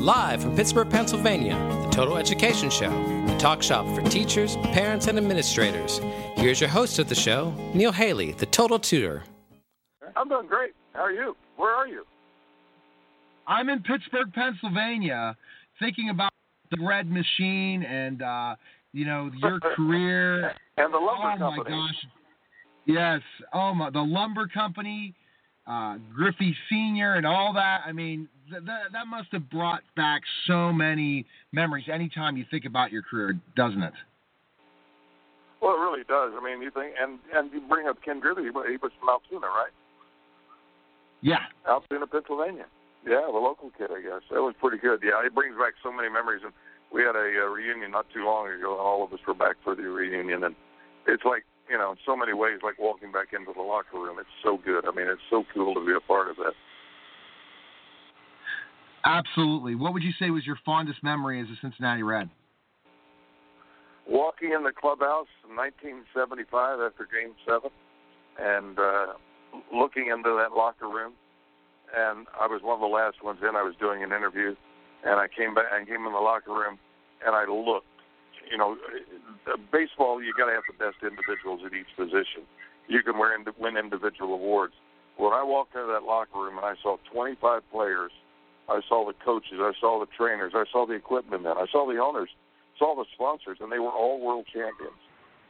Live from Pittsburgh, Pennsylvania, the Total Education Show, the talk shop for teachers, parents, and administrators. Here's your host of the show, Neil Haley, the Total Tutor. I'm doing great. How are you? Where are you? I'm in Pittsburgh, Pennsylvania, thinking about the Red Machine and uh, you know your career and the lumber company. oh company. my gosh! Yes. Oh my, the lumber company, uh, Griffey Senior, and all that. I mean, th- that that must have brought back so many memories. Anytime you think about your career, doesn't it? Well, it really does. I mean, you think, and and you bring up Ken Griffey. He was from Altoona, right? Yeah. Altoona, Pennsylvania. Yeah, the local kid, I guess. That was pretty good. Yeah, it brings back so many memories. And we had a, a reunion not too long ago, and all of us were back for the reunion. And it's like, you know, in so many ways, like walking back into the locker room. It's so good. I mean, it's so cool to be a part of that. Absolutely. What would you say was your fondest memory as a Cincinnati Red? Walking in the clubhouse in 1975 after Game Seven, and uh, looking into that locker room, and I was one of the last ones in. I was doing an interview, and I came back and came in the locker room, and I looked. You know, baseball, you got to have the best individuals at each position. You can win win individual awards. When I walked into that locker room and I saw 25 players, I saw the coaches, I saw the trainers, I saw the equipment men, I saw the owners, saw the sponsors, and they were all world champions.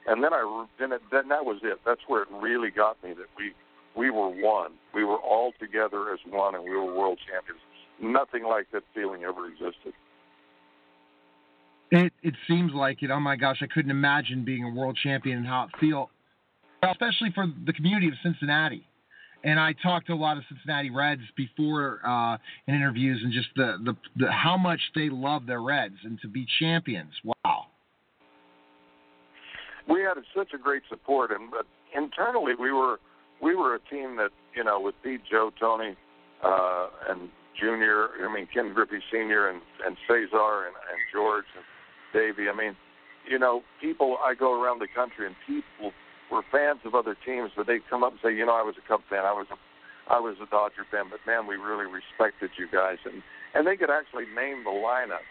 And then I then it, then that was it. That's where it really got me that we we were one. We were all together as one, and we were world champions. Nothing like that feeling ever existed. It it seems like it. Oh my gosh, I couldn't imagine being a world champion and how it feel, especially for the community of Cincinnati. And I talked to a lot of Cincinnati Reds before uh, in interviews, and just the, the the how much they love their Reds and to be champions. Wow. We had such a great support, and but internally we were we were a team that you know with Pete, Joe, Tony, uh, and Junior. I mean Ken Griffey Senior and and Cesar and, and George and Davey. I mean, you know, people. I go around the country and people were fans of other teams, but they'd come up and say, you know, I was a Cub fan, I was a I was a Dodger fan, but man, we really respected you guys, and and they could actually name the lineup.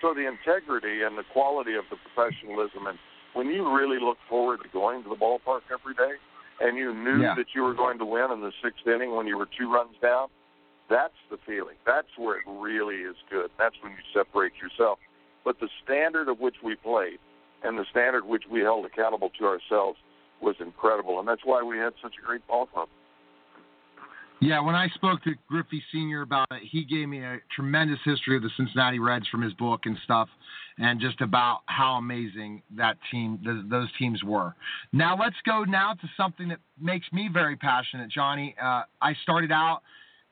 So the integrity and the quality of the professionalism, and when you really look forward to going to the ballpark every day, and you knew Yeah. that you were going to win in the sixth inning when you were two runs down, that's the feeling. That's where it really is good. That's when you separate yourself. But the standard of which we played and the standard which we held accountable to ourselves was incredible, and that's why we had such a great ball club. Yeah, when I spoke to Griffey Senior about it, he gave me a tremendous history of the Cincinnati Reds from his book and stuff, and just about how amazing that team, th- those teams were. Now let's go now to something that makes me very passionate, Johnny. Uh, I started out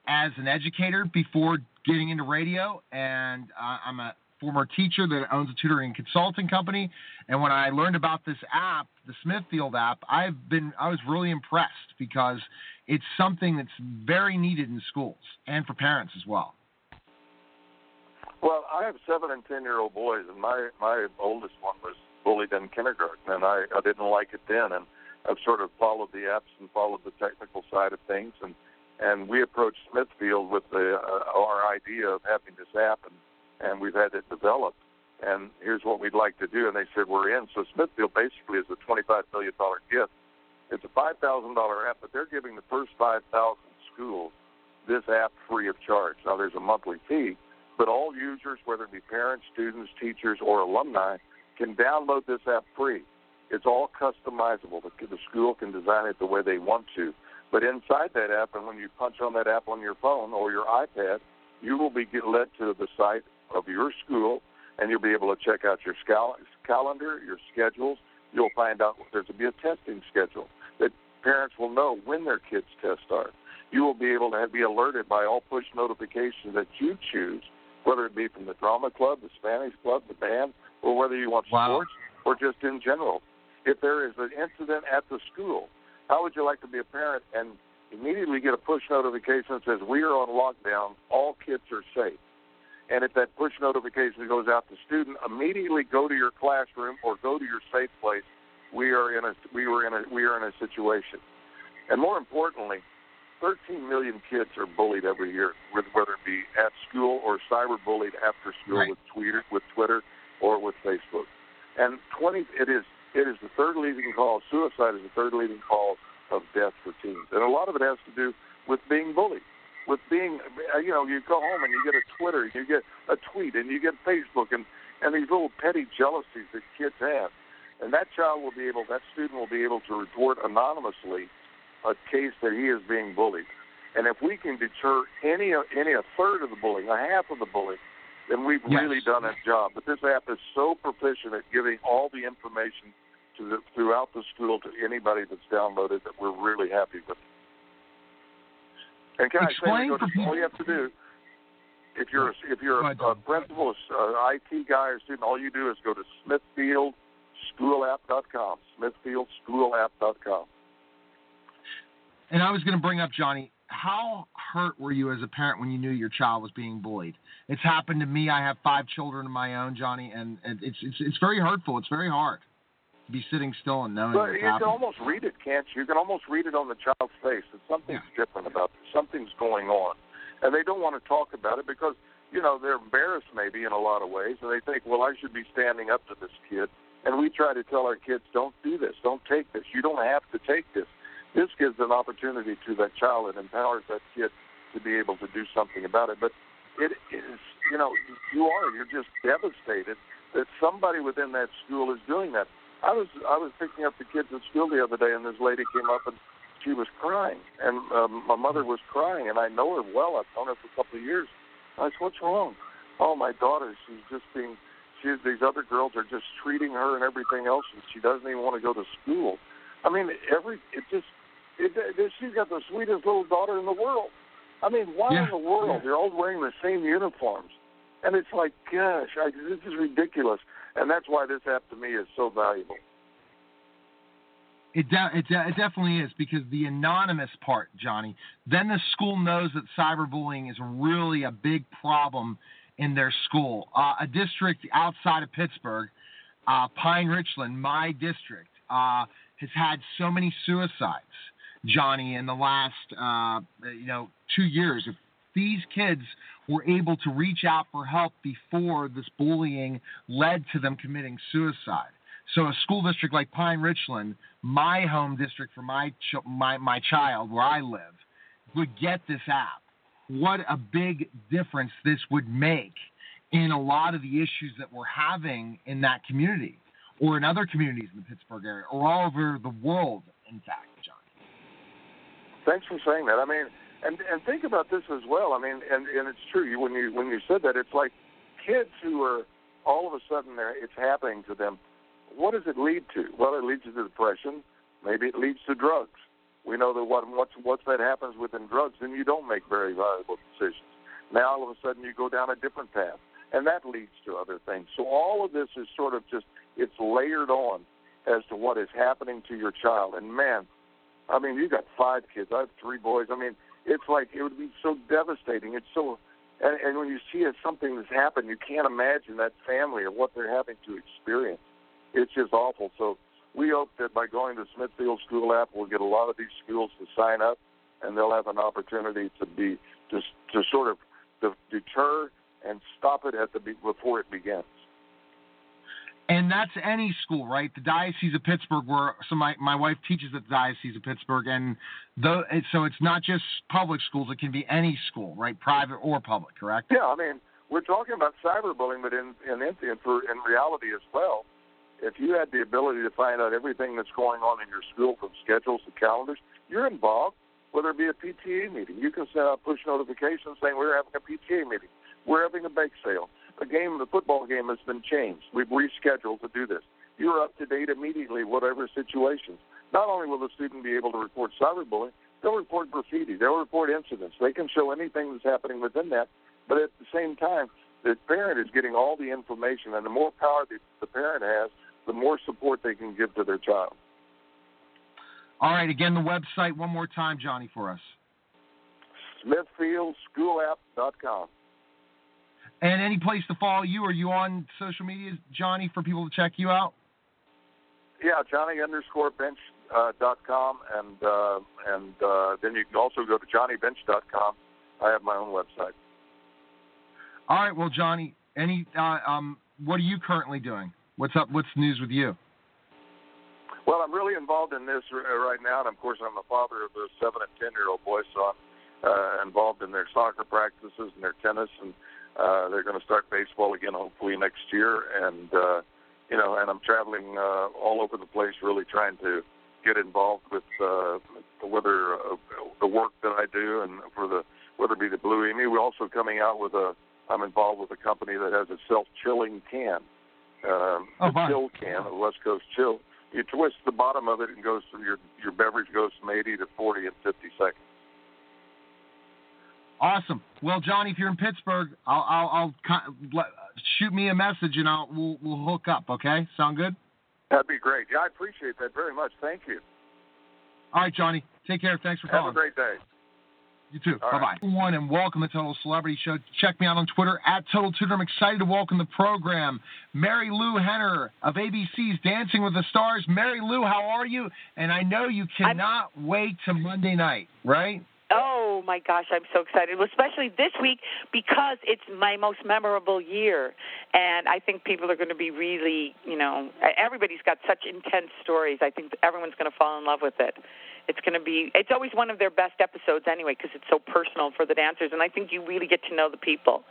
as an educator before getting into radio, and uh, I'm a former teacher that owns a tutoring and consulting company. And when I learned about this app, the Smithfield app, I've been I was really impressed because it's something that's very needed in schools and for parents as well. Well, I have seven and ten year old boys, and my my oldest one was bullied in kindergarten, and I I didn't like it then, and I've sort of followed the apps and followed the technical side of things, and and we approached Smithfield with the uh, our idea of having this app, and and we've had it developed, and here's what we'd like to do, and they said we're in. So Smithfield basically is a twenty five million dollar gift. It's a five thousand dollar app, but they're giving the first five thousand schools this app free of charge. Now there's a monthly fee, but all users, whether it be parents, students, teachers, or alumni, can download this app free. It's all customizable. The, school can design it the way they want to. But inside that app, and when you punch on that app on your phone or your iPad, you will be led to the site of your school, and you'll be able to check out your scal- calendar, your schedules. You'll find out there's to be a testing schedule that parents will know when their kids' tests start. You will be able to be alerted by all push notifications that you choose, whether it be from the drama club, the Spanish club, the band, or whether you want Wow. sports or just in general. If there is an incident at the school, how would you like to be a parent and immediately get a push notification that says we are on lockdown, all kids are safe? And if that push notification goes out to student, immediately go to your classroom or go to your safe place. We are in a we were in a we are in a situation. And more importantly, 13 million kids are bullied every year, whether it be at school or cyberbullied after school right. with Twitter, with Twitter, or with Facebook. And 20, it is it is the third leading cause. Suicide is the third leading cause of death for teens, and a lot of it has to do with being bullied, with being, uh, you know, you go home and you get a Twitter, you get a tweet, and you get Facebook, and and these little petty jealousies that kids have, and that child will be able, that student will be able to report anonymously a case that he is being bullied. And if we can deter any any a third of the bullying, a half of the bullying, then we've yes. really done a job. But this app is so proficient at giving all the information to the, throughout the school to anybody that's downloaded that we're really happy with. And can Explain I say, all you have to do, if you're a, if you're a, a principal, uh, an IT guy or student, all you do is go to SmithfieldSchoolApp.com. SmithfieldSchoolApp.com. And I was going to bring up Johnny. How hurt were you as a parent when you knew your child was being bullied? It's happened to me. I have five children of my own, Johnny, and it's it's it's very hurtful. It's very hard be sitting still and knowing. But you happening. can almost read it, can't you? You can almost read it on the child's face that something's Yeah. different about this. Something's going on, and they don't want to talk about it because you know they're embarrassed maybe in a lot of ways, and they think, well, I should be standing up to this kid. And we try to tell our kids, don't do this, don't take this. You don't have to take this. This gives an opportunity to that child and empowers that kid to be able to do something about it. But it is, you know, you are, you're just devastated that somebody within that school is doing that. I was I was picking up the kids at school the other day, and this lady came up and she was crying, and um, my mother was crying, and I know her well. I've known her for a couple of years. I said, "What's wrong?" Oh, my daughter. She's just being. She, these other girls are just treating her and everything else, and she doesn't even want to go to school. I mean, every it just it, it, she's got the sweetest little daughter in the world. I mean, why Yeah, in the world? yeah. They're all wearing the same uniforms, and it's like, gosh, I, this is ridiculous. And that's why this app to me is so valuable. It, de- it, de- it definitely is because the anonymous part, Johnny, then the school knows that cyberbullying is really a big problem in their school. Uh, a district outside of Pittsburgh, uh, Pine Richland, my district, uh, has had so many suicides, Johnny, in the last uh, you know two years. If these kids were able to reach out for help before this bullying led to them committing suicide. So a school district like Pine Richland, my home district for my ch- my my child where I live, would get this app. What a big difference this would make in a lot of the issues that we're having in that community or in other communities in the Pittsburgh area or all over the world, in fact, John. Thanks for saying that. I mean, and and think about this as well. I mean, and and it's true. When you when you said that, it's like kids who are all of a sudden they're, it's happening to them. What does it lead to? Well, it leads to depression. Maybe it leads to drugs. We know that what once once that happens within drugs, then you don't make very valuable decisions. Now all of a sudden you go down a different path, and that leads to other things. So all of this is sort of just it's layered on as to what is happening to your child. And man, I mean, you got five kids. I have three boys. I mean, it's like it would be so devastating. It's so, and, and when you see it, something that's happened, you can't imagine that family or what they're having to experience. It's just awful. So we hope that by going to Smithfield School app, we'll get a lot of these schools to sign up, and they'll have an opportunity to be to to sort of deter and stop it at the before it begins. And that's any school, right? The Diocese of Pittsburgh, where so my, my wife teaches at the Diocese of Pittsburgh, and so it's not just public schools; it can be any school, right, private or public, correct? Yeah, I mean, we're talking about cyberbullying, but in in in, for, in reality as well, if you had the ability to find out everything that's going on in your school from schedules to calendars, you're involved. Whether it be a PTA meeting, you can send out push notifications saying we're having a PTA meeting, we're having a bake sale, a game, the football game has been changed. We've rescheduled to do this. You're up to date immediately, whatever situations. Not only will the student be able to report cyberbullying, they'll report graffiti, they'll report incidents. They can show anything that's happening within that. But at the same time, the parent is getting all the information, and the more power the, the parent has, the more support they can give to their child. All right, again, the website one more time, Johnny, for us. SmithfieldSchoolApp.com. And any place to follow you? Are you on social media, Johnny, for people to check you out? Yeah, Johnny underscore bench uh, dot com, and uh, and uh, then you can also go to johnnybench.com. I have my own website. All right, well, Johnny, any uh, um, what are you currently doing? What's up? What's news with you? Well, I'm really involved in this right now, and of course, I'm the father of a seven and ten year old boy, so I'm uh, involved in their soccer practices and their tennis, and uh, they're going to start baseball again hopefully next year. And uh, you know, and I'm traveling uh, all over the place, really trying to get involved with uh, whether uh, the work that I do and for the whether it be the Blue Emu. We're also coming out with a. I'm involved with a company that has a self-chilling can, um, oh, a chill can, a West Coast chill. You twist the bottom of it and goes from your your beverage goes from 80 to 40 in 50 seconds. Awesome. Well, Johnny, if you're in Pittsburgh, I'll, I'll, I'll shoot me a message and I'll we'll, we'll hook up. Okay, sound good? That'd be great. Yeah, I appreciate that very much. Thank you. All right, Johnny. Take care. Thanks for calling. Have a great day. You too. Bye bye. One and welcome to Total Celebrity Show. Check me out on Twitter at Total Tutor. I'm excited to welcome the program Marilu Henner of ABC's Dancing with the Stars. Marilu, how are you? And I know you cannot I'm... wait to Monday night, right? Oh my gosh, I'm so excited, well, especially this week because it's my most memorable year. And I think people are going to be really, you know, everybody's got such intense stories. I think everyone's going to fall in love with it. It's going to be, it's always one of their best episodes anyway because it's so personal for the dancers. And I think you really get to know the people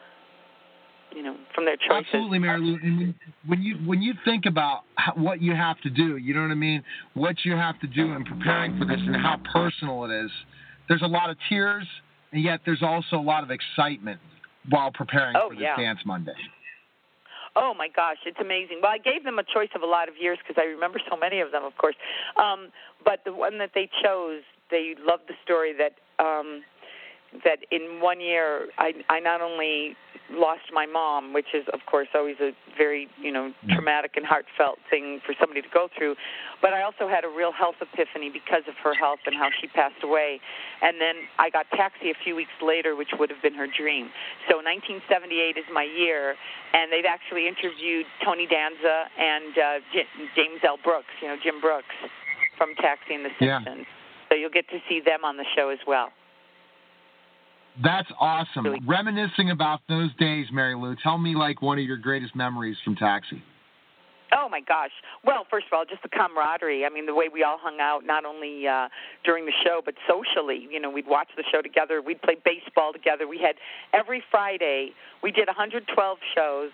you know, from their choices. Absolutely, Marilu. And when you when you think about what you have to do, you know what I mean, what you have to do in preparing for this, and how personal it is there's a lot of tears, and yet there's also a lot of excitement while preparing oh, for this yeah. Dance Monday. Oh my gosh, it's amazing. Well, I gave them a choice of a lot of years because I remember so many of them, of course. Um, but the one that they chose, they loved the story that um, that in one year I, I not only lost my mom, which is of course always a very you know traumatic and heartfelt thing for somebody to go through, but I also had a real health epiphany because of her health and how she passed away, and then I got Taxi a few weeks later, which would have been her dream. So 1978 is my year, and they've actually interviewed Tony Danza and uh, J- James L. Brooks, you know Jim Brooks from Taxi and the Simpsons. Yeah. So you'll get to see them on the show as well. That's awesome. Really? Reminiscing about those days, Marilu, tell me like one of your greatest memories from Taxi. Oh my gosh! Well, first of all, just the camaraderie. I mean, the way we all hung out, not only uh, during the show but socially. You know, we'd watch the show together. We'd play baseball together. We had every Friday. We did 112 shows.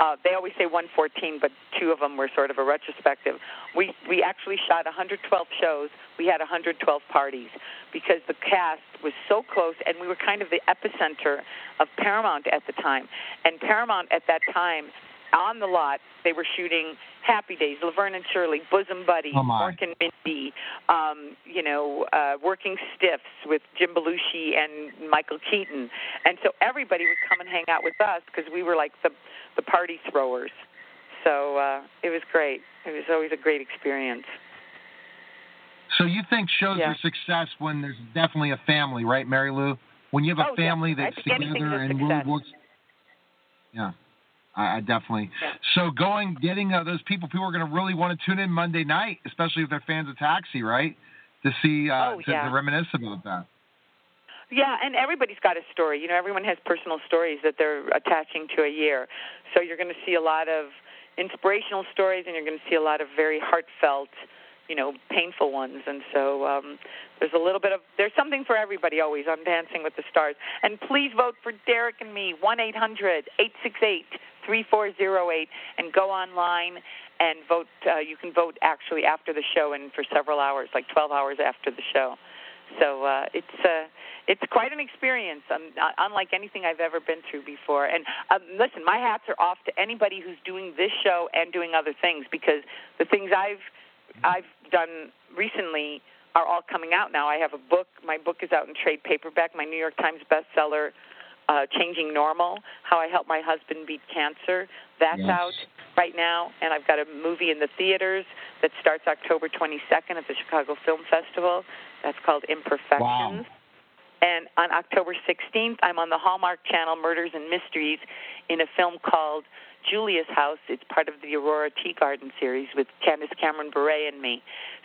Uh, they always say 114, but two of them were sort of a retrospective. We we actually shot 112 shows. We had 112 parties because the cast was so close, and we were kind of the epicenter of Paramount at the time. And Paramount at that time, on the lot, they were shooting Happy Days, Laverne and Shirley, Bosom Buddy, oh Mork and Mindy, um, you know, uh, Working Stiffs with Jim Belushi and Michael Keaton, and so everybody would come and hang out with us because we were like the the party throwers. So uh, it was great. It was always a great experience. So you think shows yeah. are success when there's definitely a family, right, Marilu? When you have a oh, family yeah. that's together and works. Yeah. I, I definitely. Yeah. So going, getting uh, those people, people are going to really want to tune in Monday night, especially if they're fans of Taxi, right? To see, uh, oh, to, yeah. to reminisce about that. Yeah, and everybody's got a story. You know, everyone has personal stories that they're attaching to a year. So you're going to see a lot of inspirational stories, and you're going to see a lot of very heartfelt, you know, painful ones. And so um, there's a little bit of there's something for everybody always on Dancing with the Stars. And please vote for Derek and me one eight hundred eight six eight three four zero eight, and go online and vote. Uh, you can vote actually after the show and for several hours, like 12 hours after the show. So uh, it's uh, it's quite an experience, um, unlike anything I've ever been through before. And um, listen, my hats are off to anybody who's doing this show and doing other things because the things I've I've done recently are all coming out now. I have a book. My book is out in trade paperback. My New York Times bestseller, uh, "Changing Normal: How I Helped My Husband Beat Cancer." That's yes. out right now, and I've got a movie in the theaters that starts October 22nd at the Chicago Film Festival. That's called Imperfections. Wow. And on October 16th, I'm on the Hallmark Channel Murders and Mysteries in a film called Julia's House. It's part of the Aurora Teagarden series with Candace Cameron Bure and me.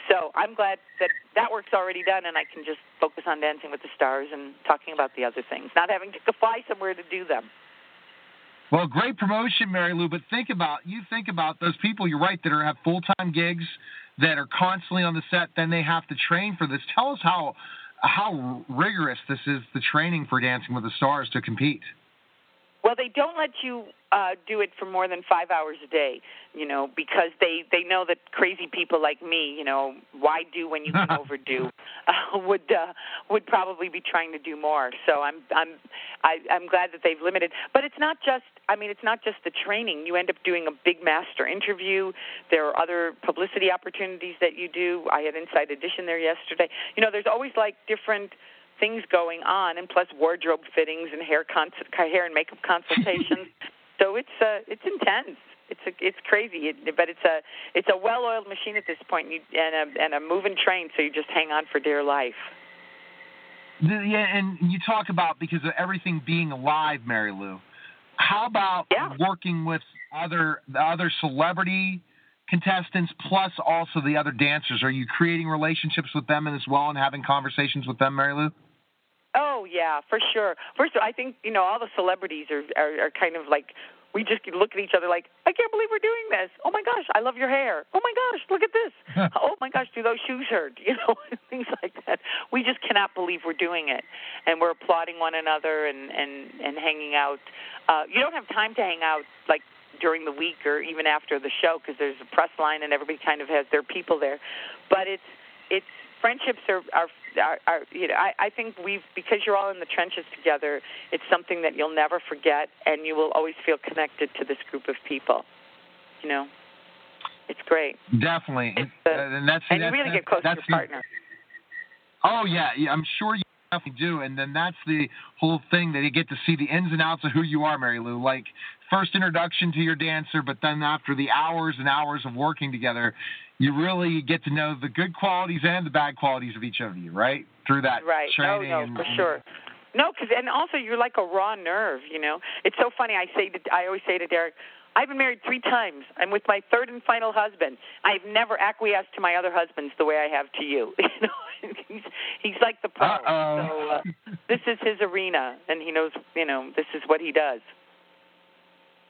So I'm glad that that work's already done, and I can just focus on Dancing with the Stars and talking about the other things, not having to fly somewhere to do them. Well, great promotion, Marilu. But think about you think about those people. You're right that are have full time gigs that are constantly on the set. Then they have to train for this. Tell us how how rigorous this is the training for Dancing with the Stars to compete. Well, they don't let you uh, do it for more than five hours a day, you know, because they they know that crazy people like me, you know, why do when you can overdo, uh, would uh, would probably be trying to do more. So I'm I'm I, I'm glad that they've limited. But it's not just. I mean, it's not just the training. You end up doing a big master interview. There are other publicity opportunities that you do. I had Inside Edition there yesterday. You know, there's always like different things going on, and plus wardrobe fittings and hair cons- hair and makeup consultations. so it's uh, it's intense. It's a, it's crazy, it, but it's a it's a well-oiled machine at this point, and, you, and a and a moving train. So you just hang on for dear life. Yeah, and you talk about because of everything being alive, Marilu. How about yeah. working with other the other celebrity contestants plus also the other dancers? Are you creating relationships with them as well and having conversations with them, Mary Lou? Oh yeah, for sure. First, of all, I think you know all the celebrities are, are are kind of like we just look at each other like, I can't believe we're doing this. Oh my gosh, I love your hair. Oh my gosh, look at this. oh my gosh, do those shoes hurt? You know, things like that. We just cannot believe we're doing it, and we're applauding one another and and and hanging out. Uh, you don't have time to hang out like during the week or even after the show because there's a press line and everybody kind of has their people there. But it's it's friendships are are, are, are you know I, I think we've because you're all in the trenches together. It's something that you'll never forget, and you will always feel connected to this group of people. You know, it's great. Definitely, it's the, and that's and that's, you really that's, get close to your partner. Oh yeah, yeah, I'm sure you definitely do, and then that's the whole thing that you get to see the ins and outs of who you are, Marilu. Like first introduction to your dancer, but then after the hours and hours of working together, you really get to know the good qualities and the bad qualities of each of you, right? Through that right. training. Oh, no, and, for sure. No, because and also you're like a raw nerve. You know, it's so funny. I say to I always say to Derek, I've been married three times. I'm with my third and final husband. I've never acquiesced to my other husbands the way I have to you. You know, he's he's like the pro. Uh-oh. So uh, this is his arena, and he knows. You know, this is what he does.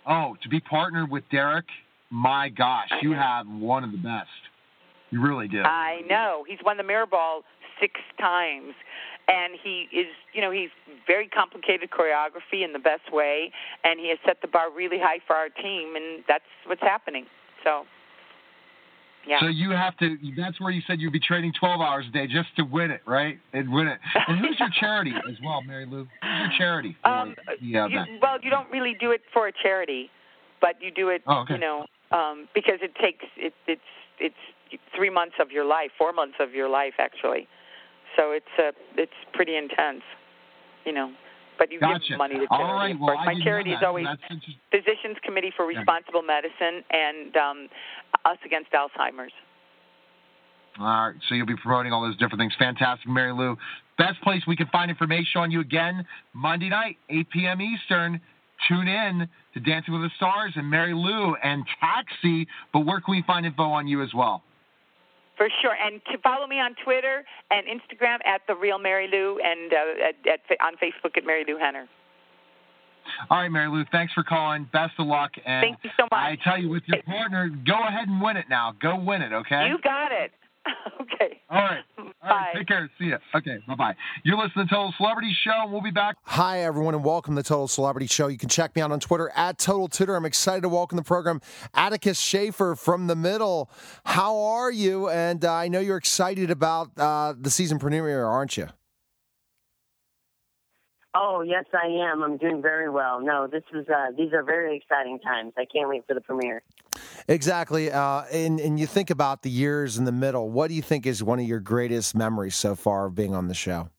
Oh, to be partnered with Derek, my gosh, you have one of the best. You really do. I know. He's won the mirror ball six times. And he is, you know, he's very complicated choreography in the best way, and he has set the bar really high for our team, and that's what's happening. So, yeah. So you have to. That's where you said you'd be trading 12 hours a day just to win it, right? And win it. And who's your charity as well, Marilu? Who's your charity? um, yeah. You, well, you don't really do it for a charity, but you do it, oh, okay. you know, um, because it takes it, it's it's three months of your life, four months of your life actually. So it's uh, it's pretty intense, you know. But you gotcha. give money to charity. All right. Well, My charity is always Physicians Committee for Responsible yeah. Medicine and um, Us Against Alzheimer's. All right. So you'll be promoting all those different things. Fantastic, Marilu. Best place we can find information on you again Monday night, 8 p.m. Eastern. Tune in to Dancing with the Stars and Marilu and Taxi. But where can we find info on you as well? For sure, and to follow me on Twitter and Instagram at the real Marilu, and uh, at, at, on Facebook at Marilu Henner. All right, Marilu, thanks for calling. Best of luck. And Thank you so much. I tell you, with your partner, go ahead and win it now. Go win it, okay? You got it. okay. All right. All Bye. Take care. See ya. Okay. Bye bye. You're listening to Total Celebrity Show, and we'll be back. Hi, everyone, and welcome to the Total Celebrity Show. You can check me out on Twitter at Total Tutor. I'm excited to welcome the program Atticus Shaffer from the middle. How are you? And uh, I know you're excited about uh, the season premiere, aren't you? Oh yes, I am. I'm doing very well. No, this is uh, these are very exciting times. I can't wait for the premiere. Exactly, uh, and and you think about the years in the middle. What do you think is one of your greatest memories so far of being on the show?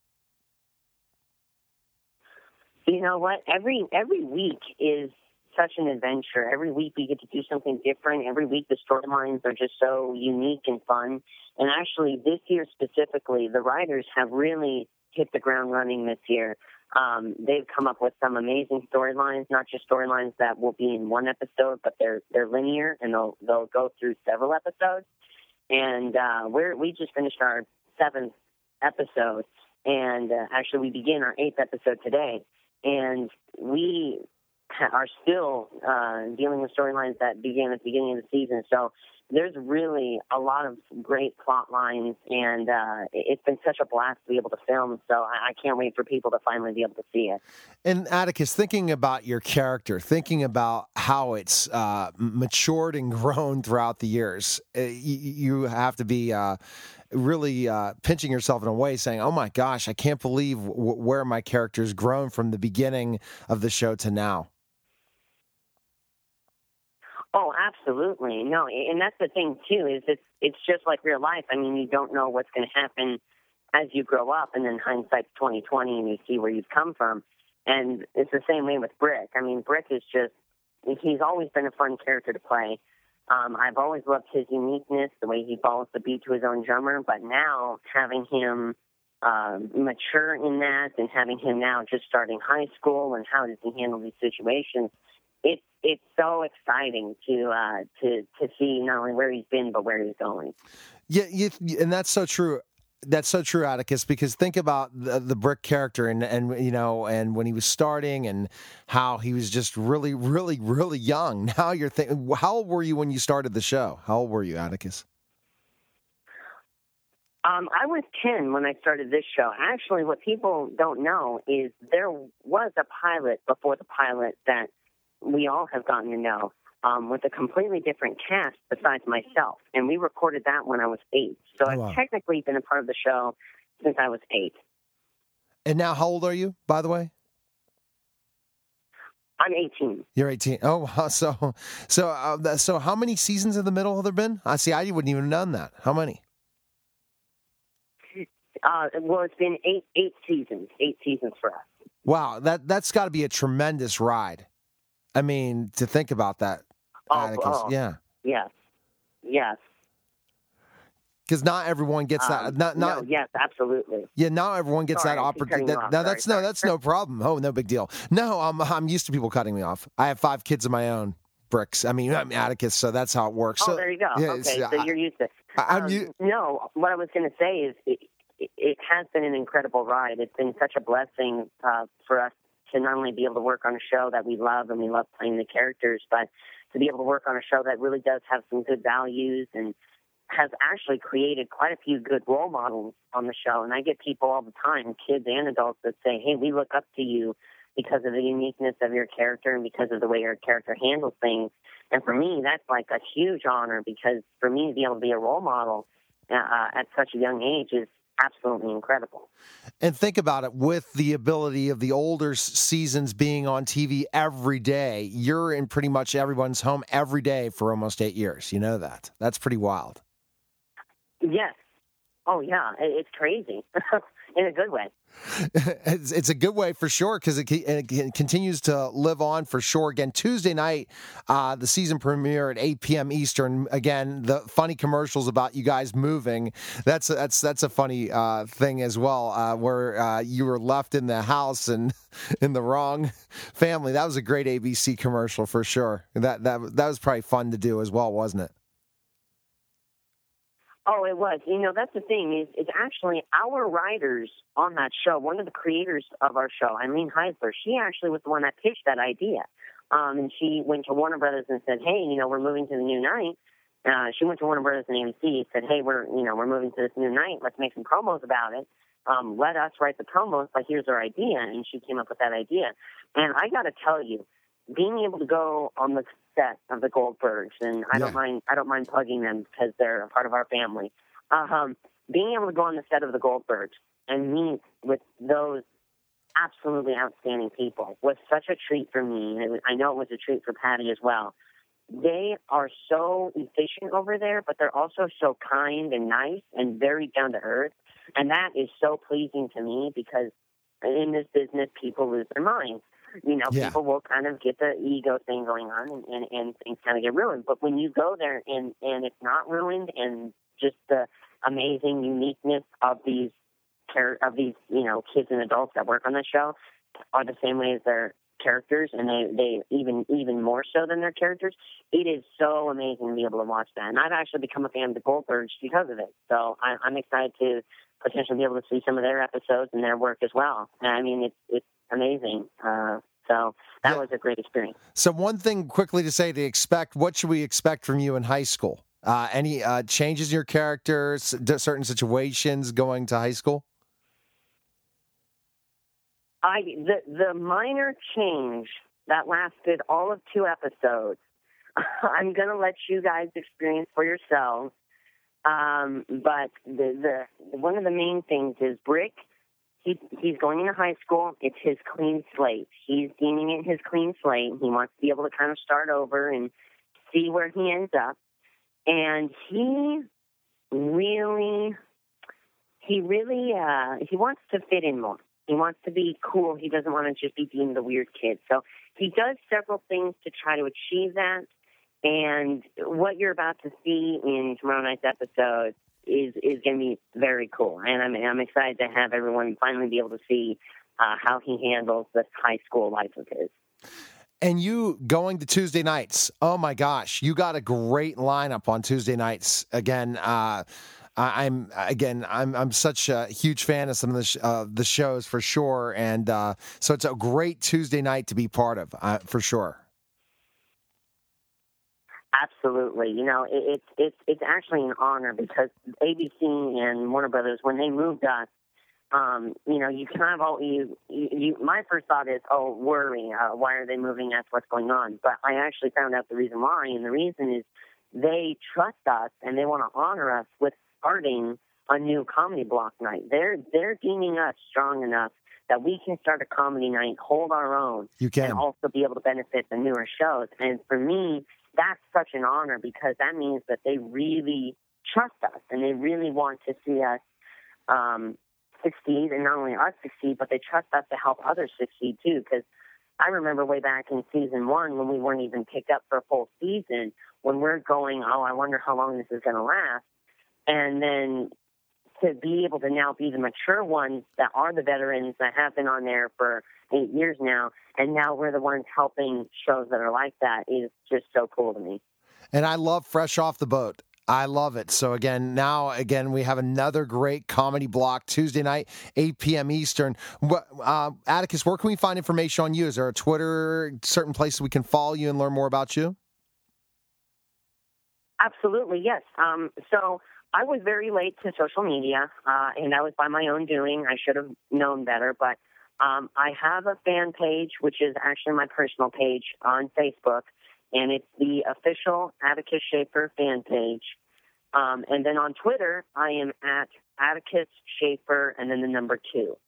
You know what? Every every week is such an adventure. Every week we get to do something different. Every week the storylines are just so unique and fun. And actually, this year specifically, the writers have really hit the ground running this year. Um, they've come up with some amazing storylines, not just storylines that will be in one episode, but they're they're linear and they'll they'll go through several episodes. And uh, we're we just finished our seventh episode, and uh, actually we begin our eighth episode today, and we are still uh, dealing with storylines that began at the beginning of the season. So there's really a lot of great plot lines, and uh, it's been such a blast to be able to film. So I, I, can't wait for people to finally be able to see it. And Atticus, thinking about your character, thinking about how it's uh, matured and grown throughout the years, uh, you, you have to be uh, really uh, pinching yourself in a way, saying, "Oh my gosh, I can't believe w- where my character's grown from the beginning of the show to now." Oh, absolutely. No, and that's the thing too is it's it's just like real life. I mean, you don't know what's going to happen as you grow up, and then hindsight's twenty twenty, and you see where you've come from. And it's the same way with Brick. I mean, Brick is just he's always been a fun character to play. Um, I've always loved his uniqueness, the way he follows the beat to his own drummer. But now having him uh, mature in that, and having him now just starting high school, and how does he handle these situations? It's it's so exciting to uh, to to see not only where he's been but where he's going. Yeah, you, and that's so true. That's so true, Atticus. Because think about the, the brick character, and and you know, and when he was starting, and how he was just really, really, really young. Now you're thinking, how old were you when you started the show? How old were you, Atticus? Um, I was 10 when I started this show. Actually, what people don't know is there was a pilot before the pilot that we all have gotten to know um, with a completely different cast besides myself. And we recorded that when I was eight. So oh. I've technically been a part of the show since I was eight. And now, how old are you, by the way? I'm 18. You're 18. Oh, so so uh, so how many seasons in the middle have there been? I see. I wouldn't even have known that. How many? Uh, well, it's been eight eight seasons. Eight seasons for us. Wow, that that's got to be a tremendous ride. I mean, to think about that, oh, Atticus, oh, yeah, yes, yes. Because not everyone gets that. Um, not, not, no, yes, absolutely. Yeah, not everyone gets sorry, that opportunity. That, no, that's sorry, no, that's no problem. Oh, no big deal. No, I'm I'm used to people cutting me off. I have five kids of my own. Bricks. I mean, I'm Atticus, so that's how it works. Oh, so, there you go. Yeah, okay, so you're used to. I, um, u- no, what I was going to say is it, it, has been an incredible ride. It's been such a blessing uh, for us to not only be able to work on a show that we love and we love playing the characters, but to be able to work on a show that really does have some good values and has actually created quite a few good role models on the show. And I get people all the time, kids and adults, that say, Hey, we look up to you because of the uniqueness of your character and because of the way your character handles things. And for me, that's like a huge honor because for me to be able to be a role model uh, at such a young age is absolutely incredible. And think about it with the ability of the older seasons being on TV every day, you're in pretty much everyone's home every day for almost eight years. You know that. That's pretty wild. Yes. Oh, yeah. It's crazy in a good way. it's, it's a good way for sure because it, it, continues to live on for sure. Again, Tuesday night, uh, the season premiere at 8 p.m. Eastern. Again, the funny commercials about you guys moving. That's that's that's a funny uh, thing as well, uh, where uh, you were left in the house and in the wrong family. That was a great ABC commercial for sure. That that that was probably fun to do as well, wasn't it? Oh, it was. You know, that's the thing is, it's actually our writers on that show. One of the creators of our show, Eileen Heisler, she actually was the one that pitched that idea. Um, and she went to Warner Brothers and said, "Hey, you know, we're moving to the new night." Uh, she went to Warner Brothers and ABC, and said, "Hey, we're you know we're moving to this new night. Let's make some promos about it. Um, let us write the promos. But here's our idea." And she came up with that idea. And I got to tell you, being able to go on the set of the Goldbergs, and I yeah. don't mind I don't mind plugging them because they're a part of our family. Um, being able to go on the set of the Goldbergs and meet with those absolutely outstanding people was such a treat for me. And was, I know it was a treat for Patty as well. They are so efficient over there, but they're also so kind and nice and very down to earth. And that is so pleasing to me because in this business, people lose their minds you know, yeah. people will kind of get the ego thing going on and, and, and things kind of get ruined. But when you go there and, and it's not ruined and just the amazing uniqueness of these of these you know kids and adults that work on the show are the same way as their characters, and they they even even more so than their characters. It is so amazing to be able to watch that, and I've actually become a fan of the Goldbergs because of it. So I, I'm excited to potentially be able to see some of their episodes and their work as well. And I mean, it's it's amazing. Uh, so that yeah. was a great experience. So one thing quickly to say to expect, what should we expect from you in high school? Uh, any uh, changes in your characters, certain situations going to high school? I the the minor change that lasted all of two episodes. I'm going to let you guys experience for yourselves. Um, but the the one of the main things is Brick. He he's going into high school. It's his clean slate. He's deeming it his clean slate. He wants to be able to kind of start over and see where he ends up. And he really, he really, uh, he wants to fit in more. He wants to be cool. He doesn't want to just be deemed the weird kid. So he does several things to try to achieve that. And what you're about to see in tomorrow night's episode is is going to be very cool. And I'm I'm excited to have everyone finally be able to see uh, how he handles this high school life of his. And you going to Tuesday nights? Oh my gosh, you got a great lineup on Tuesday nights again. Uh, I'm again. I'm I'm such a huge fan of some of the sh- uh, the shows for sure, and uh, so it's a great Tuesday night to be part of uh, for sure. Absolutely, you know it's it's it's actually an honor because ABC and Warner Brothers when they moved us, um, you know, you kind of all you, you, you my first thought is, oh, worry, uh, why are they moving us? What's going on? But I actually found out the reason why, and the reason is they trust us and they want to honor us with starting a new comedy block night. They're they're deeming us strong enough that we can start a comedy night, hold our own, you can. and also be able to benefit the newer shows. And for me, that's such an honor because that means that they really trust us and they really want to see us um, succeed, and not only us succeed, but they trust us to help others succeed too. Because I remember way back in season one when we weren't even picked up for a full season, when we're going, oh, I wonder how long this is going to last and then to be able to now be the mature ones that are the veterans that have been on there for eight years now, and now we're the ones helping shows that are like that is just so cool to me. And I love Fresh Off the Boat. I love it. So again, now again we have another great comedy block Tuesday night, 8 p.m. Eastern. Uh, Atticus, where can we find information on you? Is there a Twitter, certain places we can follow you and learn more about you? Absolutely, yes. Um, so I was very late to social media, uh, and that was by my own doing. I should have known better, but um, I have a fan page, which is actually my personal page on Facebook, and it's the official Atticus Shaffer fan page. Um, and then on Twitter, I am at Atticus Shaffer, and then the number two.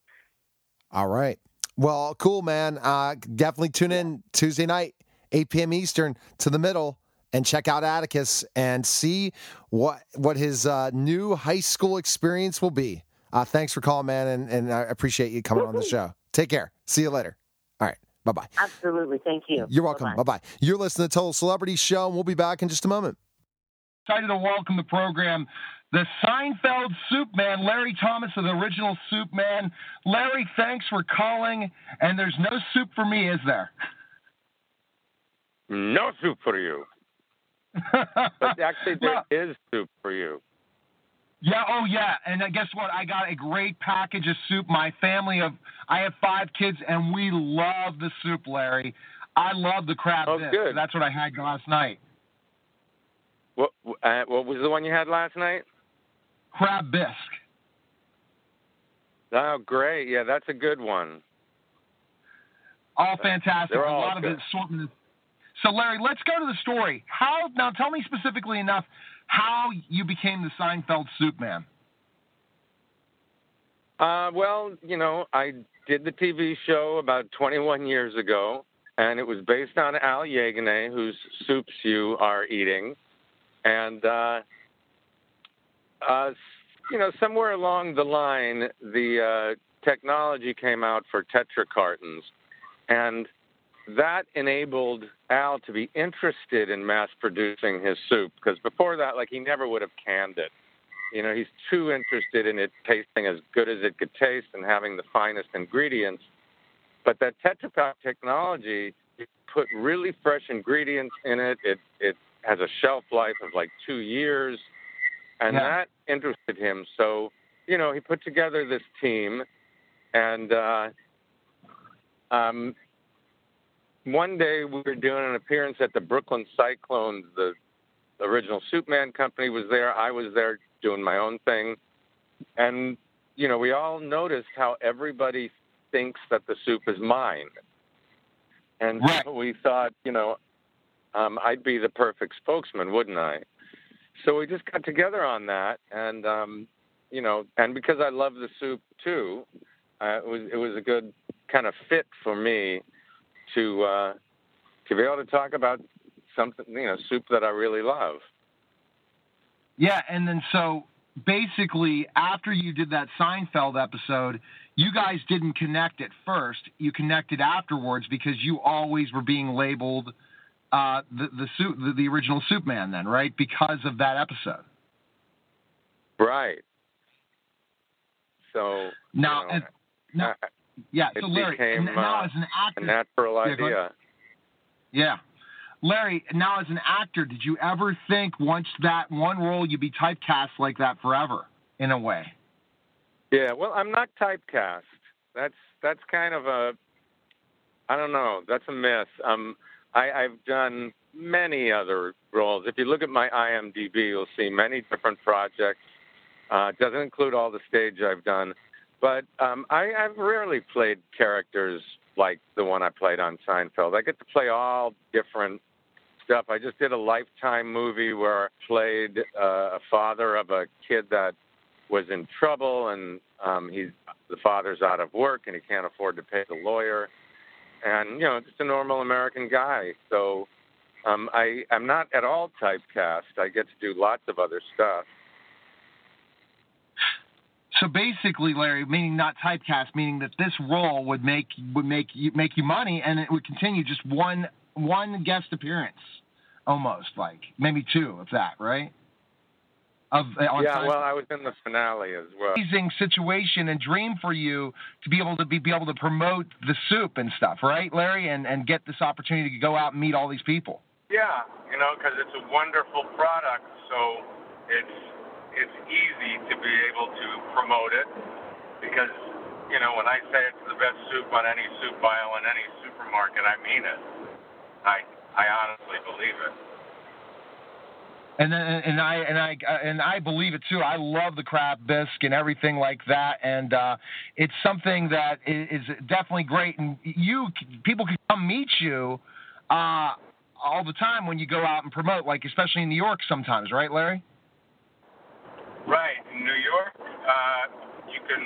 All right. Well, cool, man. Uh, definitely tune in Tuesday night, 8 p.m. Eastern, to the middle and check out Atticus and see what what his uh, new high school experience will be. Uh, thanks for calling, man, and, and I appreciate you coming on the show. Take care. See you later. All right. Bye bye. Absolutely. Thank you. You're welcome. Bye bye. You're listening to Total Celebrity Show, and we'll be back in just a moment. Excited to welcome the program the Seinfeld Soup Man, Larry Thomas of the original Soup Man. Larry, thanks for calling. And there's no soup for me, is there? No soup for you but actually, there is soup for you. Yeah, oh yeah, and uh, guess what? I got a great package of soup. My family of I have five kids, and we love the soup, Larry. I love the crab oh, bisque. Good. That's what I had last night. What uh, What was the one you had last night? Crab bisque. Oh, great! Yeah, that's a good one. All fantastic. They're a lot good. of the assortment so, Larry, let's go to the story. How now? Tell me specifically enough how you became the Seinfeld Soup Man. Uh, well, you know, I did the TV show about 21 years ago, and it was based on Al Yeganeh, whose soups you are eating, and uh, uh, you know, somewhere along the line, the uh, technology came out for Tetra cartons, and that enabled Al to be interested in mass producing his soup because before that, like he never would have canned it. You know, he's too interested in it tasting as good as it could taste and having the finest ingredients. But that Tetra Pak technology, put really fresh ingredients in it. It it has a shelf life of like two years, and Yeah. that interested him. So, you know, he put together this team, and uh, um, one day we were doing an appearance at the Brooklyn Cyclones. The original Soupman company was there. I was there doing my own thing, and you know, we all noticed how everybody thinks that the soup is mine, and Right. so we thought, you know, um, I'd be the perfect spokesman, wouldn't I? So we just got together on that, and um, you know, and because I love the soup too, uh, it was it was a good kind of fit for me to uh, to be able to talk about something, you know, soup that I really love. Yeah, and then so basically after you did that Seinfeld episode, you guys didn't connect at first. You connected afterwards because you always were being labeled uh, the the soup the, the original Soup Man then, right? Because of that episode. Right. So Now, you know, and, now uh, yeah. it So Larry, became, now uh, as an a actor, natural Yeah, idea. yeah. Larry, now as an actor, did you ever think once that one role you'd be typecast like that forever, in a way? Yeah, well, I'm not typecast. That's that's kind of a I don't know. That's a myth. Um, I, I've done many other roles. If you look at my IMDb, you'll see many different projects. Uh, it doesn't include all the stage I've done, but um, I, I've rarely played characters like the one I played on Seinfeld. I get to play all different stuff. I just did a Lifetime movie where I played uh, a father of a kid that was in trouble, and um, he's the father's out of work and he can't afford to pay the lawyer, and you know, just a normal American guy. So um, I I'm not at all typecast. I get to do lots of other stuff. So basically, Larry, meaning not typecast, meaning that this role would make would make you make you money, and it would continue just one one guest appearance, almost like maybe two, if that, right? Of uh, on yeah, Seinfeld. well, I was in the finale as well. amazing situation and dream for you to be able to be, be able to promote the soup and stuff, right, Larry, and and get this opportunity to go out and meet all these people. Yeah, you know, because it's a wonderful product, so it's it's easy to be able to promote it. Because you know, when I say it's the best soup on any soup aisle in any supermarket, I mean it. I I honestly believe it. And and I and I and I believe it too. I love the crab bisque and everything like that, and uh, it's something that is definitely great. And you, people can come meet you uh, all the time when you go out and promote, like especially in New York sometimes, right, Larry? Right. In New York, uh, you can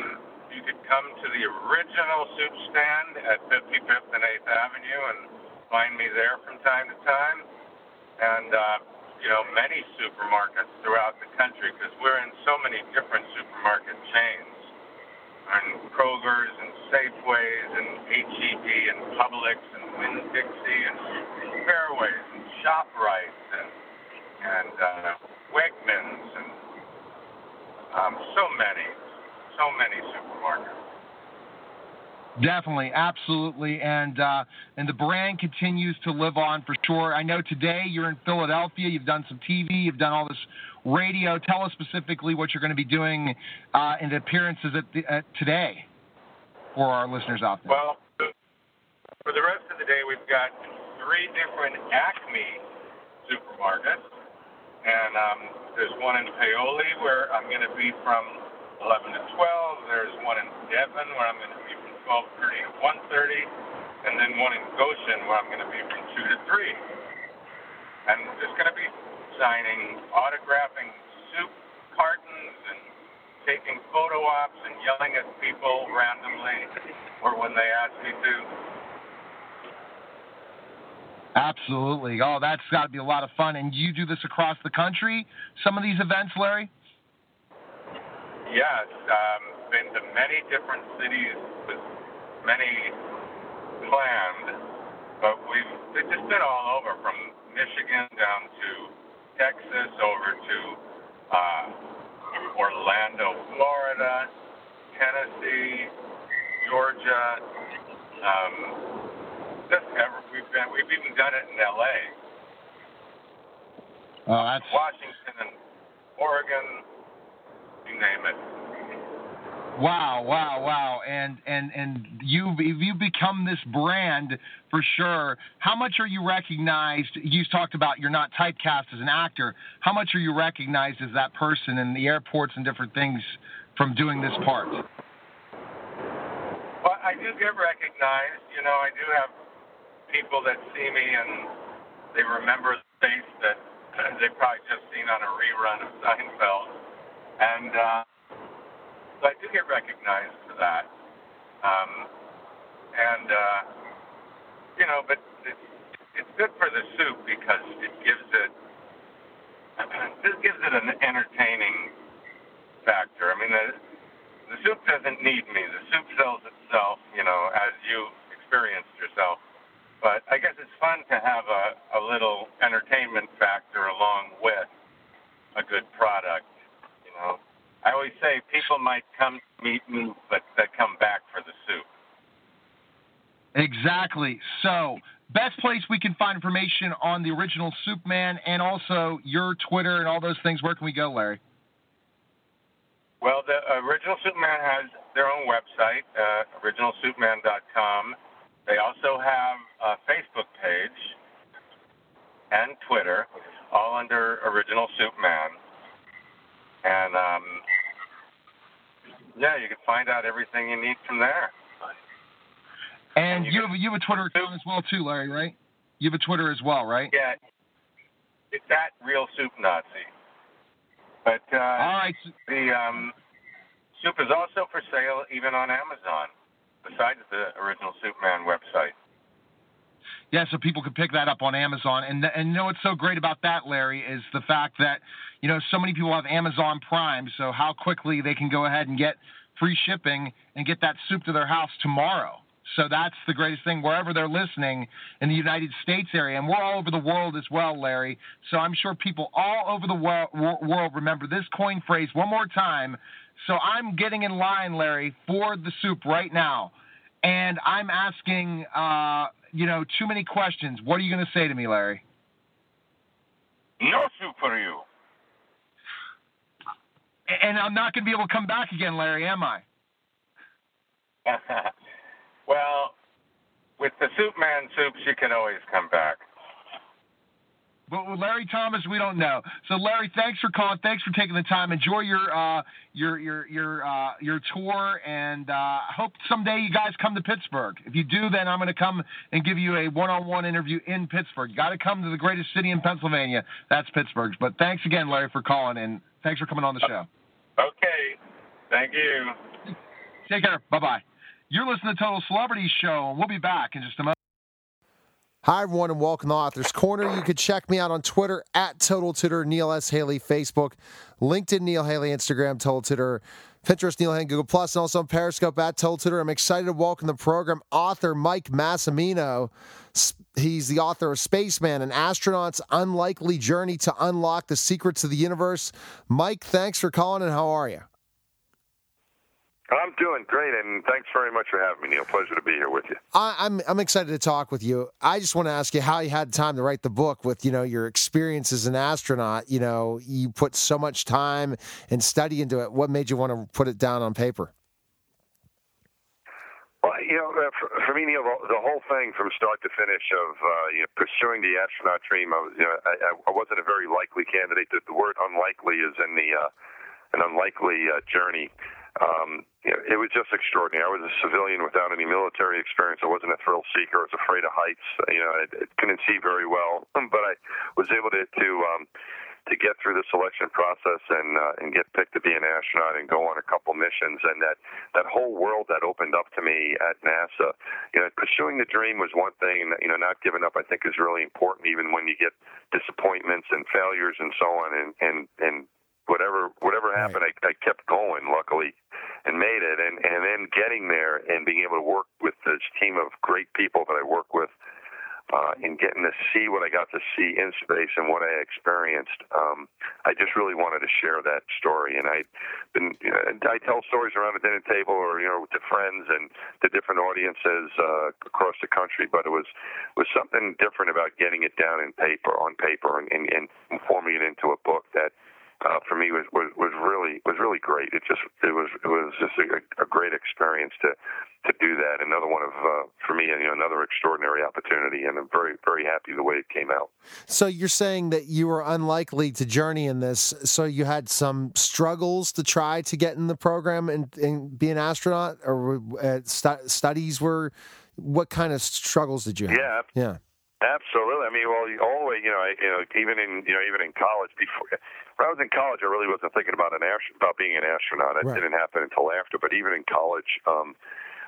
you could come to the original soup stand at 55th and 8th Avenue and find me there from time to time, and uh, you know many supermarkets throughout the country because we're in so many different supermarket chains, and Kroger's and Safeways and HEB and Publix and Winn Dixie and Fairways and Shoprite and and uh, Wegmans and um, so many, so many supermarkets. Definitely, absolutely, and uh, and the brand continues to live on for sure. I know today you're in Philadelphia. You've done some TV. You've done all this radio. Tell us specifically what you're going to be doing uh, in the appearances at, the, at today for our listeners out there. Well, for the rest of the day, we've got three different Acme supermarkets, and um, there's one in Paoli where I'm going to be from 11 to 12. There's one in Devon where I'm going to be from 12:30 to 1:30, and then one in Goshen where I'm going to be from 2 to 3. And just going to be signing, autographing soup cartons, and taking photo ops and yelling at people randomly, or when they ask me to. Absolutely. Oh, that's got to be a lot of fun. And you do this across the country? Some of these events, Larry? Yes, um, been to many different cities with many planned, but we've just been all over from Michigan down to Texas, over to uh, Orlando, Florida, Tennessee, Georgia. Um, just ever, we've been, we've even done it in L.A. Oh, that's Washington and Oregon, you name it. Wow, wow, wow. And and and you you become this brand for sure. How much are you recognized? You talked about you're not typecast as an actor. How much are you recognized as that person in the airports and different things from doing this part? Well, I do get recognized. You know, I do have people that see me and they remember the face that they've probably just seen on a rerun of Seinfeld. And uh, so I do get recognized for that. Um, and, uh, you know, but it's, it's good for the soup because it gives it, this gives it an entertaining factor. I mean, the, the soup doesn't need me. The soup sells itself, you know, as you experienced yourself. But I guess it's fun to have a, a little entertainment factor along with a good product, you know. I always say people might come meet me, but they come back for the soup. Exactly. So, best place we can find information on the original Soup Man and also your Twitter and all those things. Where can we go, Larry? Well, the original Soup Man has their own website, uh, originalsoupman.com. They also have a Facebook page and Twitter, all under Original Soup Man. And um, yeah, you can find out everything you need from there. And, And you you have, you have a Twitter account as well too, Larry, right? You have a Twitter as well, right? Yeah, it's that real soup Nazi. But uh, All right. the um, soup is also for sale even on Amazon, besides the original Soup Man website. Yeah, so people can pick that up on Amazon. And and you know what's so great about that, Larry, is the fact that you know so many people have Amazon Prime. So how quickly they can go ahead and get free shipping and get that soup to their house tomorrow. So that's the greatest thing wherever they're listening in the United States area, and we're all over the world as well, Larry. So I'm sure people all over the wor- wor- world remember this coin phrase one more time. So I'm getting in line, Larry, for the soup right now, and I'm asking, uh, you know, too many questions. What are you going to say to me, Larry? No soup for you. And I'm not going to be able to come back again, Larry, am I? well, with the Soup Man soups, you can always come back. But with Larry Thomas, we don't know. So Larry, thanks for calling. Thanks for taking the time. Enjoy your uh, your your your uh, your tour, and uh, hope someday you guys come to Pittsburgh. If you do, then I'm going to come and give you a one-on-one interview in Pittsburgh. You got to come to the greatest city in Pennsylvania. That's Pittsburgh. But thanks again, Larry, for calling, and thanks for coming on the show. Okay. Thank you. Take care. Bye bye. You're listening to Total Celebrity Show, and we'll be back in just a moment. Hi, everyone, and welcome to Authors Corner. You can check me out on Twitter at Total Tutor, Neil S. Haley, Facebook, LinkedIn, Neil Haley, Instagram, Total Tutor, Pinterest, Neil Haley, Google Plus, and also on Periscope at Total Tutor. I'm excited to welcome the program author Mike Massimino. He's the author of Spaceman, an astronaut's unlikely journey to unlock the secrets of the universe. Mike, thanks for calling, and how are you? I'm doing great, and thanks very much for having me, Neil. Pleasure to be here with you. I, I'm I'm excited to talk with you. I just want to ask you how you had time to write the book with you know your experience as an astronaut. You know, you put so much time and study into it. What made you want to put it down on paper? Well, you know, uh, for, for me, Neil, the, the whole thing from start to finish of uh, you know, pursuing the astronaut dream, I, was, you know, I, I wasn't a very likely candidate. The, the word "unlikely" is in the uh, an unlikely uh, journey. Um, you know, it was just extraordinary. I was a civilian without any military experience. I wasn't a thrill seeker. I was afraid of heights. You know, I, I couldn't see very well, but I was able to to um, to get through the selection process and uh, and get picked to be an astronaut and go on a couple missions. And that that whole world that opened up to me at NASA. You know, pursuing the dream was one thing. You know, not giving up I think is really important, even when you get disappointments and failures and so on. And and and whatever whatever happened, I, I kept going. Luckily, and made it. And and then getting there and being able to work with this team of great people that I work with uh, and getting to see what I got to see in space and what I experienced, um, I just really wanted to share that story. And I, been, you know, I tell stories around the dinner table or you know to friends and to different audiences uh, across the country. But it was was something different about getting it down in paper on paper and, and, and forming it into a book that uh, for me was, was was really was really great. It just it was it was just a, a great experience to to do that. Another one of uh, for me, you know, another extraordinary opportunity, and I'm very very happy the way it came out. So you're saying that you were unlikely to journey in this. So you had some struggles to try to get in the program and, and be an astronaut, or uh, stu- studies were. What kind of struggles did you have? Yeah. Yeah. Absolutely. I mean, well, all the way, you know, I, you know, even in, you know, even in college, before when I was in college, I really wasn't thinking about an ast- about being an astronaut. It right. didn't happen until after. But even in college, um,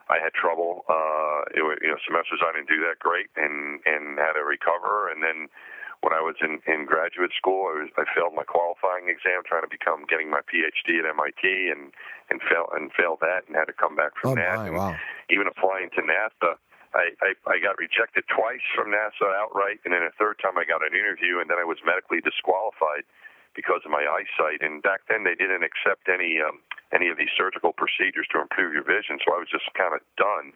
I had trouble. Uh, it you know, semesters I didn't do that great, and and had to recover. And then when I was in in graduate school, I was I failed my qualifying exam, trying to become getting my PhD at MIT, and and failed and failed that, and had to come back from oh that. My, and wow. Even applying to NASA I, I, I got rejected twice from NASA outright, and then a third time I got an interview, and then I was medically disqualified because of my eyesight. And back then they didn't accept any um, any of these surgical procedures to improve your vision, so I was just kind of done.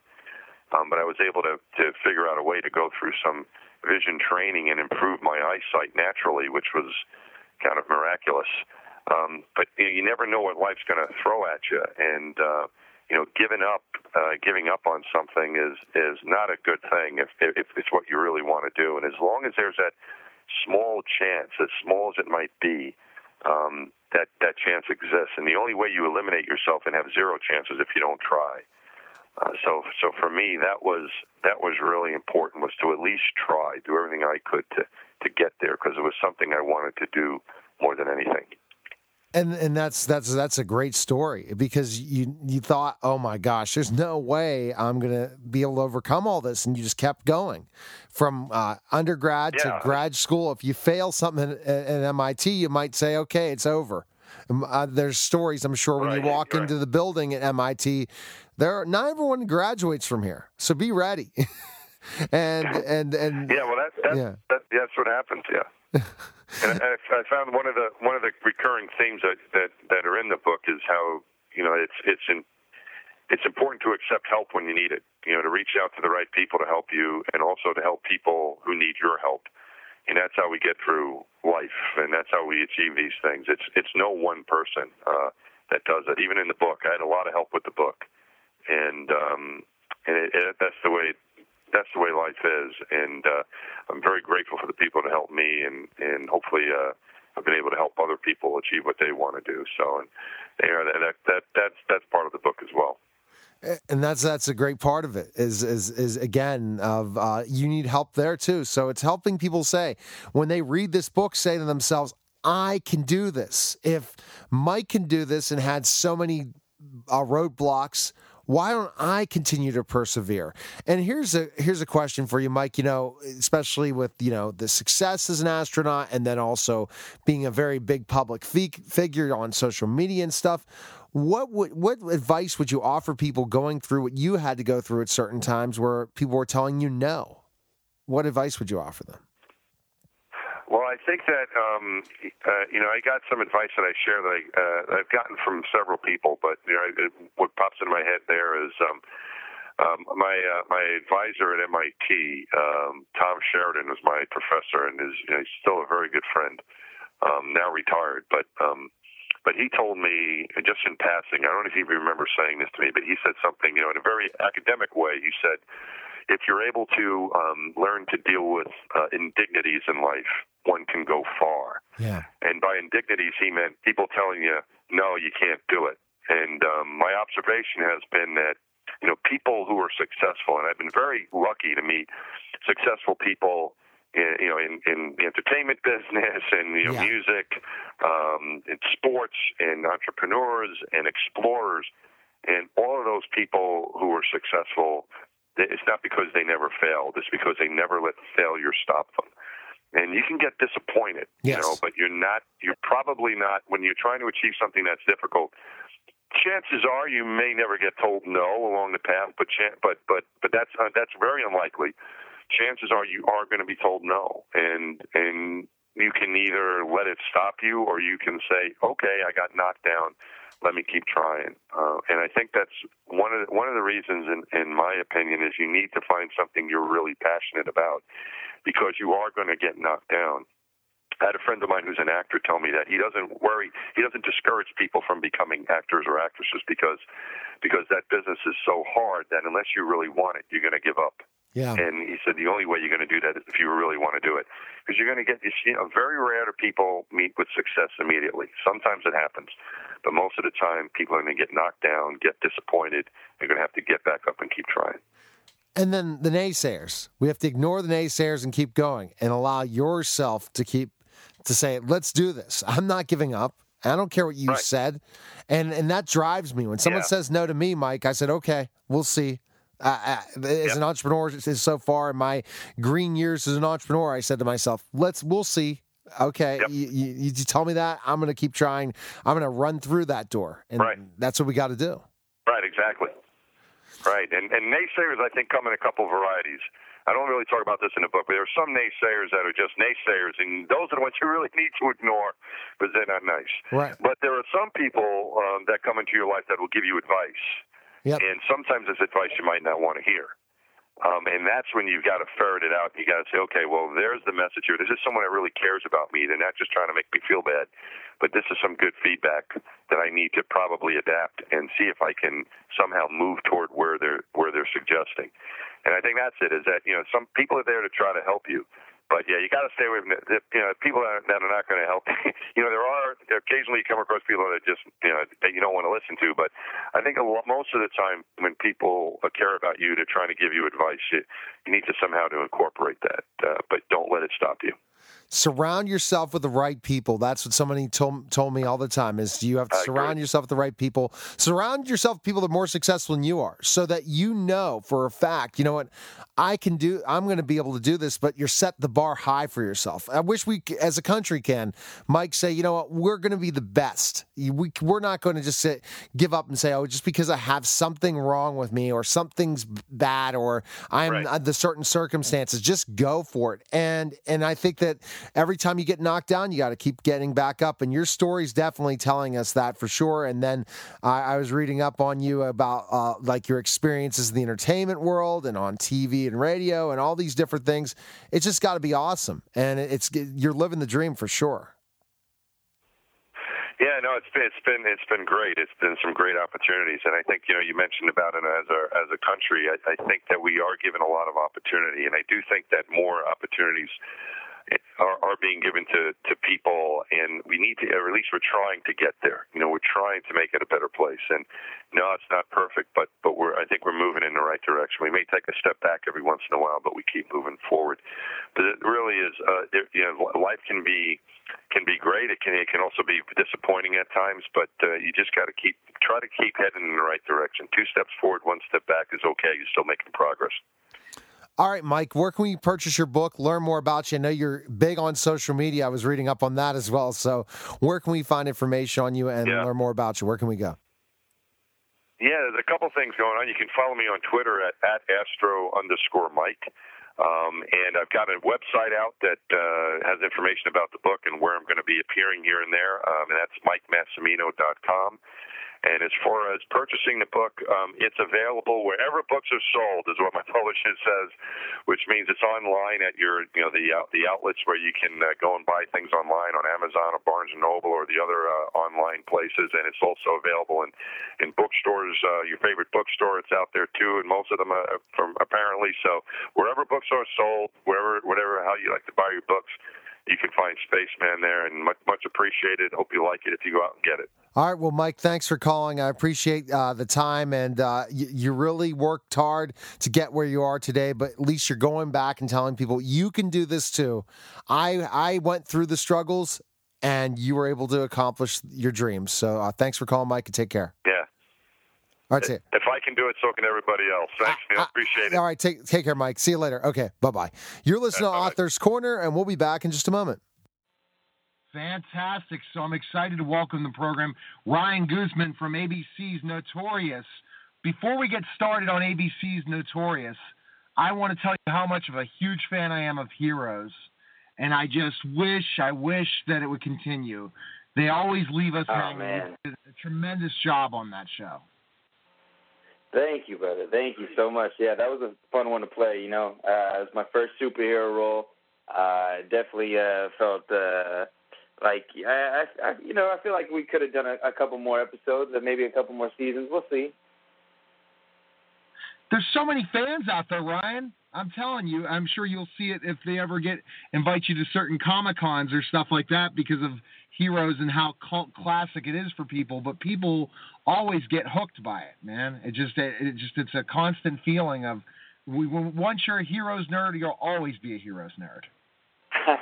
Um, but I was able to to figure out a way to go through some vision training and improve my eyesight naturally, which was kind of miraculous. Um, but you, know, you never know what life's going to throw at you, and uh, you know, giving up, uh, giving up on something is is not a good thing if if it's what you really want to do. And as long as there's that small chance, as small as it might be, um, that that chance exists. And the only way you eliminate yourself and have zero chances if you don't try. Uh, so so for me, that was that was really important was to at least try, do everything I could to to get there because it was something I wanted to do more than anything. And and that's that's that's a great story because you you thought, oh my gosh, there's no way I'm gonna be able to overcome all this, and you just kept going from uh, undergrad yeah. to grad school. If you fail something at, at MIT, you might say, okay, it's over. Um, uh, there's stories I'm sure when right, you walk right. into the building at MIT, there are, not everyone graduates from here, so be ready. and and and yeah, well, that, that, yeah. That, that's what happens. Yeah. and I, I found one of the one of the recurring themes that, that that are in the book is how you know it's it's in, it's important to accept help when you need it. You know, to reach out to the right people to help you, and also to help people who need your help. And that's how we get through life, and that's how we achieve these things. It's it's no one person uh, that does it. Even in the book, I had a lot of help with the book, and um, and it, it, that's the way that's the way life is, and uh, I'm very grateful for the people to help me, and and hopefully uh, I've been able to help other people achieve what they want to do. So, and you know, that that that's that's part of the book as well. And that's that's a great part of it is is is again of uh, you need help there too. So it's helping people say when they read this book, say to themselves, "I can do this." If Mike can do this and had so many uh, roadblocks why don't I continue to persevere? And here's a here's a question for you, Mike. You know, especially with you know the success as an astronaut, and then also being a very big public figure on social media and stuff. What would what advice would you offer people going through what you had to go through at certain times, where people were telling you no? What advice would you offer them? I think that um, uh, you know I got some advice that I share that I, uh, I've gotten from several people, but you know it, what pops into my head there is um, um, my uh, my advisor at MIT, um, Tom Sheridan, was my professor and is you know, he's still a very good friend, um, now retired, but. Um, but he told me just in passing. I don't know if he remembers saying this to me, but he said something, you know, in a very academic way. He said, if you're able to um, learn to deal with uh, indignities in life, one can go far. Yeah. And by indignities, he meant people telling you, no, you can't do it. And um, my observation has been that, you know, people who are successful, and I've been very lucky to meet successful people in, you know, in, in the entertainment business and you know, Yeah. music, um, in sports, and entrepreneurs and explorers, and all of those people who are successful it's not because they never failed. It's because they never let failure stop them. And you can get disappointed, Yes. you know, but you're not. You're probably not when you're trying to achieve something that's difficult. Chances are you may never get told no along the path, but chan- but but but that's uh, that's very unlikely. chances are you are going to be told no, and and you can either let it stop you or you can say, okay, I got knocked down. Let me keep trying. Uh, and I think that's one of the, one of the reasons, in, in my opinion, is you need to find something you're really passionate about, because you are going to get knocked down. I had a friend of mine who's an actor tell me that he doesn't worry, he doesn't discourage people from becoming actors or actresses because because that business is so hard that unless you really want it, you're going to give up. Yeah. And he said the only way you're going to do that is if you really want to do it, because you're going to get you know very rare do people meet with success immediately. Sometimes it happens, but most of the time people are going to get knocked down, get disappointed. They're going to have to get back up and keep trying. And then the naysayers. We have to ignore the naysayers and keep going and allow yourself to keep to say, let's do this. I'm not giving up. I don't care what you Right. said. And and that drives me. When someone Yeah. says no to me, Mike, I said, okay, we'll see. Uh, uh, as an entrepreneur so far in my green years as an entrepreneur, I said to myself, let's, we'll see. Okay, Yep. you, you, you tell me that, I'm going to keep trying. I'm going to run through that door. And Right. that's what we got to do. Right, exactly. Right, and and naysayers I think come in a couple varieties. I don't really talk about this in the book, but there are some naysayers that are just naysayers, and those are the ones you really need to ignore because they're not nice. Right. But there are some people um, that come into your life that will give you advice, Yep. and sometimes it's advice you might not want to hear. Um, and that's when you've got to ferret it out. You got to say, okay, well, there's the message here. This is someone that really cares about me. They're not just trying to make me feel bad, but this is some good feedback that I need to probably adapt and see if I can somehow move toward where they're where they're suggesting. And I think that's it. Is that you know some people are there to try to help you, but yeah, you got to stay away from the, you know people that are, that are not going to help. you know, there are occasionally you come across people that just you know that you don't want to listen to, but I think a lot, most of the time when people care about you they're trying to give you advice, you, you need to somehow to incorporate that, uh, but don't let it stop you. Surround yourself with the right people. That's what somebody told told me all the time. Is you have to I surround agree. yourself with the right people. Surround yourself with people that are more successful than you are, so that you know for a fact. You know what? I can do. I'm going to be able to do this. But you're set the bar high for yourself. I wish we, as a country, can Mike say, you know what? We're going to be the best. We we're not going to just sit, give up and say, oh, just because I have something wrong with me or something's bad or I'm Right. the certain circumstances. Just go for it. And and I think that every time you get knocked down, you got to keep getting back up. And your story's definitely telling us that for sure. And then I, I was reading up on you about uh, like your experiences in the entertainment world and on TV and radio and all these different things. It's just got to be awesome. And it's you're living the dream for sure. Yeah, no, it's been it's been it's been great. It's been some great opportunities, and I think you know you mentioned about it as a as a country. I, I think that we are given a lot of opportunity, and I do think that more opportunities are, are being given to to people, and we need to, or at least we're trying to get there. You know, we're trying to make it a better place, and no, it's not perfect, but but we're I think we're moving in the right direction. We may take a step back every once in a while, but we keep moving forward. But it really is, uh, it, you know, life can be can be great. It can it can also be disappointing at times, but uh, you just got to keep try to keep heading in the right direction. Two steps forward, one step back is okay. You're still making progress. All right, Mike, where can we purchase your book, learn more about you? I know you're big on social media. I was reading up on that as well. So, where can we find information on you and Yeah. learn more about you? Where can we go? Yeah, there's a couple things going on. You can follow me on Twitter at, at astro underscore Mike. Um, and I've got a website out that uh, has information about the book and where I'm going to be appearing here and there. Um, and that's MikeMassimino.com. And as far as purchasing the book, um, it's available wherever books are sold, is what my publisher says, which means it's online at your, you know, the out the outlets where you can uh, go and buy things online on Amazon or Barnes and Noble or the other uh, online places, and it's also available in in bookstores. Uh, your favorite bookstore, it's out there too, and most of them are from apparently. So wherever books are sold, wherever whatever how you like to buy your books. You can find Spaceman there, and much much appreciated. Hope you like it if you go out and get it. All right. Well, Mike, thanks for calling. I appreciate uh, the time, and uh, you, you really worked hard to get where you are today. But at least you're going back and telling people you can do this too. I I went through the struggles, and you were able to accomplish your dreams. So uh, thanks for calling, Mike, and take care. Yeah. All right, see. If I can do it, so can everybody else. Thanks, Neil. Appreciate it. All right, take take care, Mike. See you later. Okay, bye bye. You're listening to Bye-bye. Author's Corner, and we'll be back in just a moment. Fantastic. So I'm excited to welcome the program Ryan Guzman from ABC's Notorious. Before we get started on ABC's Notorious, I want to tell you how much of a huge fan I am of Heroes, and I just wish, I wish that it would continue. They always leave us oh, hanging. Man. a tremendous job on that show. Thank you, brother. Thank you so much. Yeah, that was a fun one to play. You know, uh, it was my first superhero role. Uh, definitely uh, felt uh, like I, I, I, you know, I feel like we could have done a, a couple more episodes and maybe a couple more seasons. We'll see. There's so many fans out there, Ryan. I'm telling you, I'm sure you'll see it if they ever get invite you to certain comic cons or stuff like that because of heroes and how cult classic it is for people. But people always get hooked by it, man. It just it, it just it's a constant feeling of we once you're a heroes nerd, you'll always be a heroes nerd.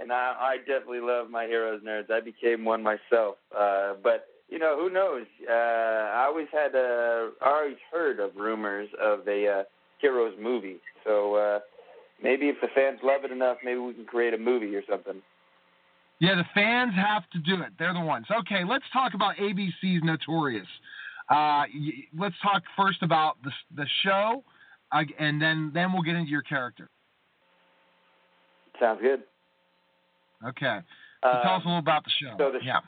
and I, I definitely love my heroes nerds. I became one myself, uh, but you know who knows? Uh, I always had uh, I always heard of rumors of a uh, heroes movie. So uh, maybe if the fans love it enough, maybe we can create a movie or something. Yeah, the fans have to do it. They're the ones. Okay, let's talk about ABC's Notorious. Uh, let's talk first about the the show, uh, and then then we'll get into your character. Sounds good. Okay. So um, tell us a little about the show. So the yeah.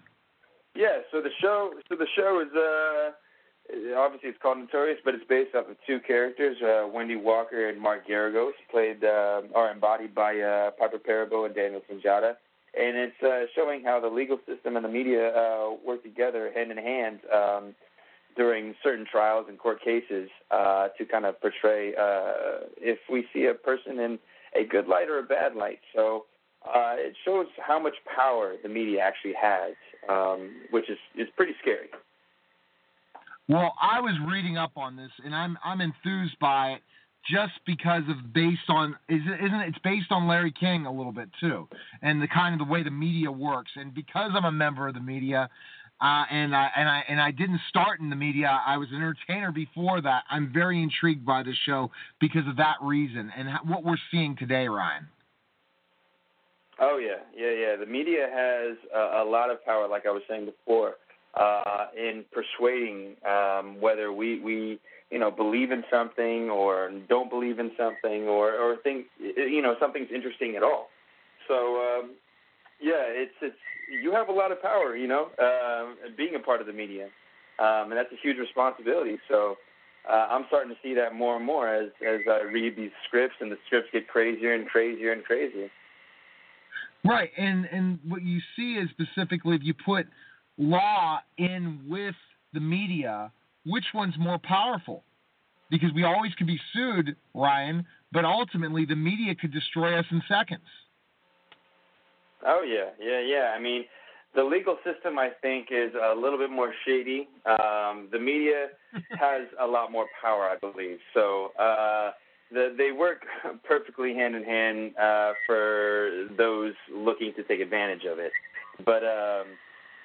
Yeah. So the show. So the show is uh, obviously it's called Notorious, but it's based off of two characters, uh, Wendy Walker and Mark Geragos, played uh, are embodied by uh, Piper Perabo and Daniel Sunjata, and it's uh, showing how the legal system and the media uh, work together hand in hand. Um, during certain trials and court cases, uh, to kind of portray uh, if we see a person in a good light or a bad light. So uh, it shows how much power the media actually has, um, which is is pretty scary. Well, I was reading up on this, and I'm I'm enthused by it just because of based on isn't it, it's based on Larry King a little bit too, and the kind of the way the media works, and because I'm a member of the media. Uh, and I and I and I didn't start in the media. I was an entertainer before that. I'm very intrigued by the show because of that reason and what we're seeing today, Ryan. Oh yeah, yeah, yeah. The media has a, a lot of power, like I was saying before, uh, in persuading um, whether we we you know believe in something or don't believe in something or or think you know something's interesting at all. So um, yeah, it's it's you have a lot of power, you know, uh, being a part of the media, um, and that's a huge responsibility. So. Uh, I'm starting to see that more and more as as I read these scripts, and the scripts get crazier and crazier and crazier. Right, and and what you see is specifically if you put law in with the media, which one's more powerful? Because we always can be sued, Ryan, but ultimately the media could destroy us in seconds. Oh yeah, yeah, yeah. I mean, the legal system I think is a little bit more shady. Um, the media has a lot more power, I believe. So. Uh, the, they work perfectly hand in hand uh, for those looking to take advantage of it. But um,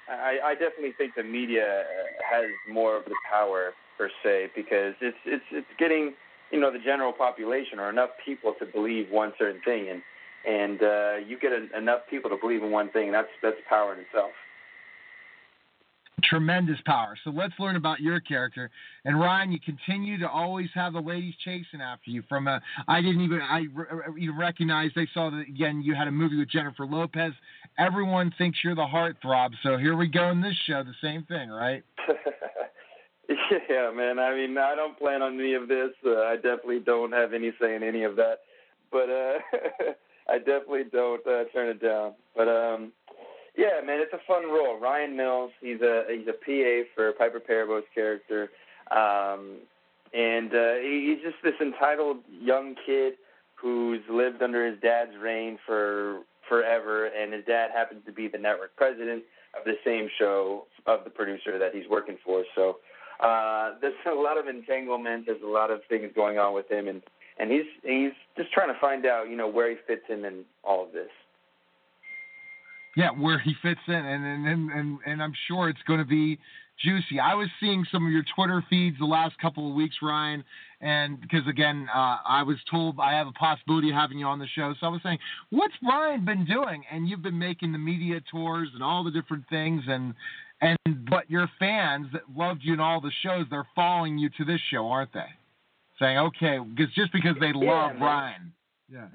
I, I definitely think the media has more of the power per se because it's it's it's getting you know the general population or enough people to believe one certain thing, and and uh, you get a, enough people to believe in one thing, and that's that's power in itself tremendous power. So let's learn about your character. And Ryan, you continue to always have the ladies chasing after you. From a, I didn't even I even recognize. They saw that again. You had a movie with Jennifer Lopez. Everyone thinks you're the heartthrob. So here we go in this show. The same thing, right? yeah, man. I mean, I don't plan on any of this. Uh, I definitely don't have any say in any of that. But uh, I definitely don't uh, turn it down. But um, yeah, man, it's a fun role. Ryan Mills, he's a he's a PA for Piper Perabo's character, um, and uh, he's just this entitled young kid who's lived under his dad's reign for forever, and his dad happens to be the network president of the same show of the producer that he's working for. So uh, there's a lot of entanglement. There's a lot of things going on with him, and and he's he's just trying to find out, you know, where he fits in in all of this. Yeah, where he fits in, and and and and I'm sure it's going to be juicy. I was seeing some of your Twitter feeds the last couple of weeks, Ryan, and because again, uh, I was told I have a possibility of having you on the show, so I was saying, what's Ryan been doing? And you've been making the media tours and all the different things, and and but your fans that loved you in all the shows, they're following you to this show, aren't they? saying, okay, because just because they love man. Ryan. Yeah.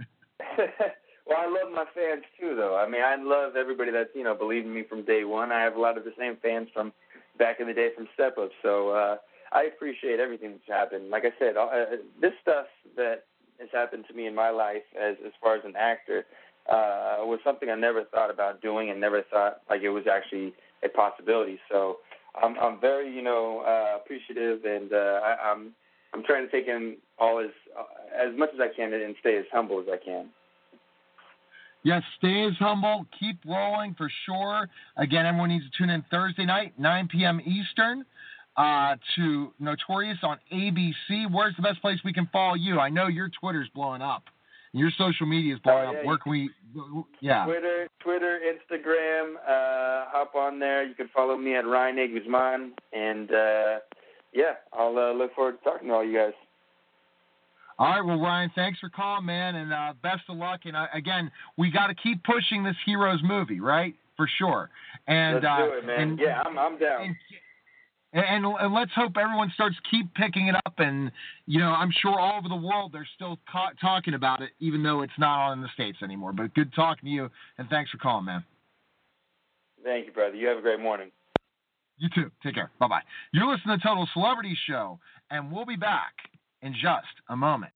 well, I love my fans too, though. I mean, I love everybody that's you know believed in me from day one. I have a lot of the same fans from back in the day from Step Up, so uh, I appreciate everything that's happened. Like I said, uh, this stuff that has happened to me in my life as as far as an actor uh, was something I never thought about doing and never thought like it was actually a possibility. So I'm I'm very you know uh, appreciative and uh, I, I'm I'm trying to take in all as uh, as much as I can and stay as humble as I can. Yes, stay as humble. Keep rolling for sure. Again, everyone needs to tune in Thursday night, 9 p.m. Eastern, uh, to Notorious on ABC. Where's the best place we can follow you? I know your Twitter's blowing up. Your social media is blowing Oh, yeah, up. Where can we? Yeah. Twitter, Twitter, Instagram. Uh, hop on there. You can follow me at Ryan A. Guzman, and uh, yeah, I'll uh, look forward to talking to all you guys. All right, well, Ryan, thanks for calling, man, and uh, best of luck. And uh, again, we got to keep pushing this Heroes movie, right? For sure. And Let's uh, do it, man. And, yeah, I'm I'm down. and, and, and let's hope everyone starts keep picking it up. And you know, I'm sure all over the world they're still ca- talking about it, even though it's not on in the states anymore. But good talking to you, and thanks for calling, man. Thank you, brother. You have a great morning. You too. Take care. Bye bye. You're listening to Total Celebrity Show, and we'll be back in just a moment.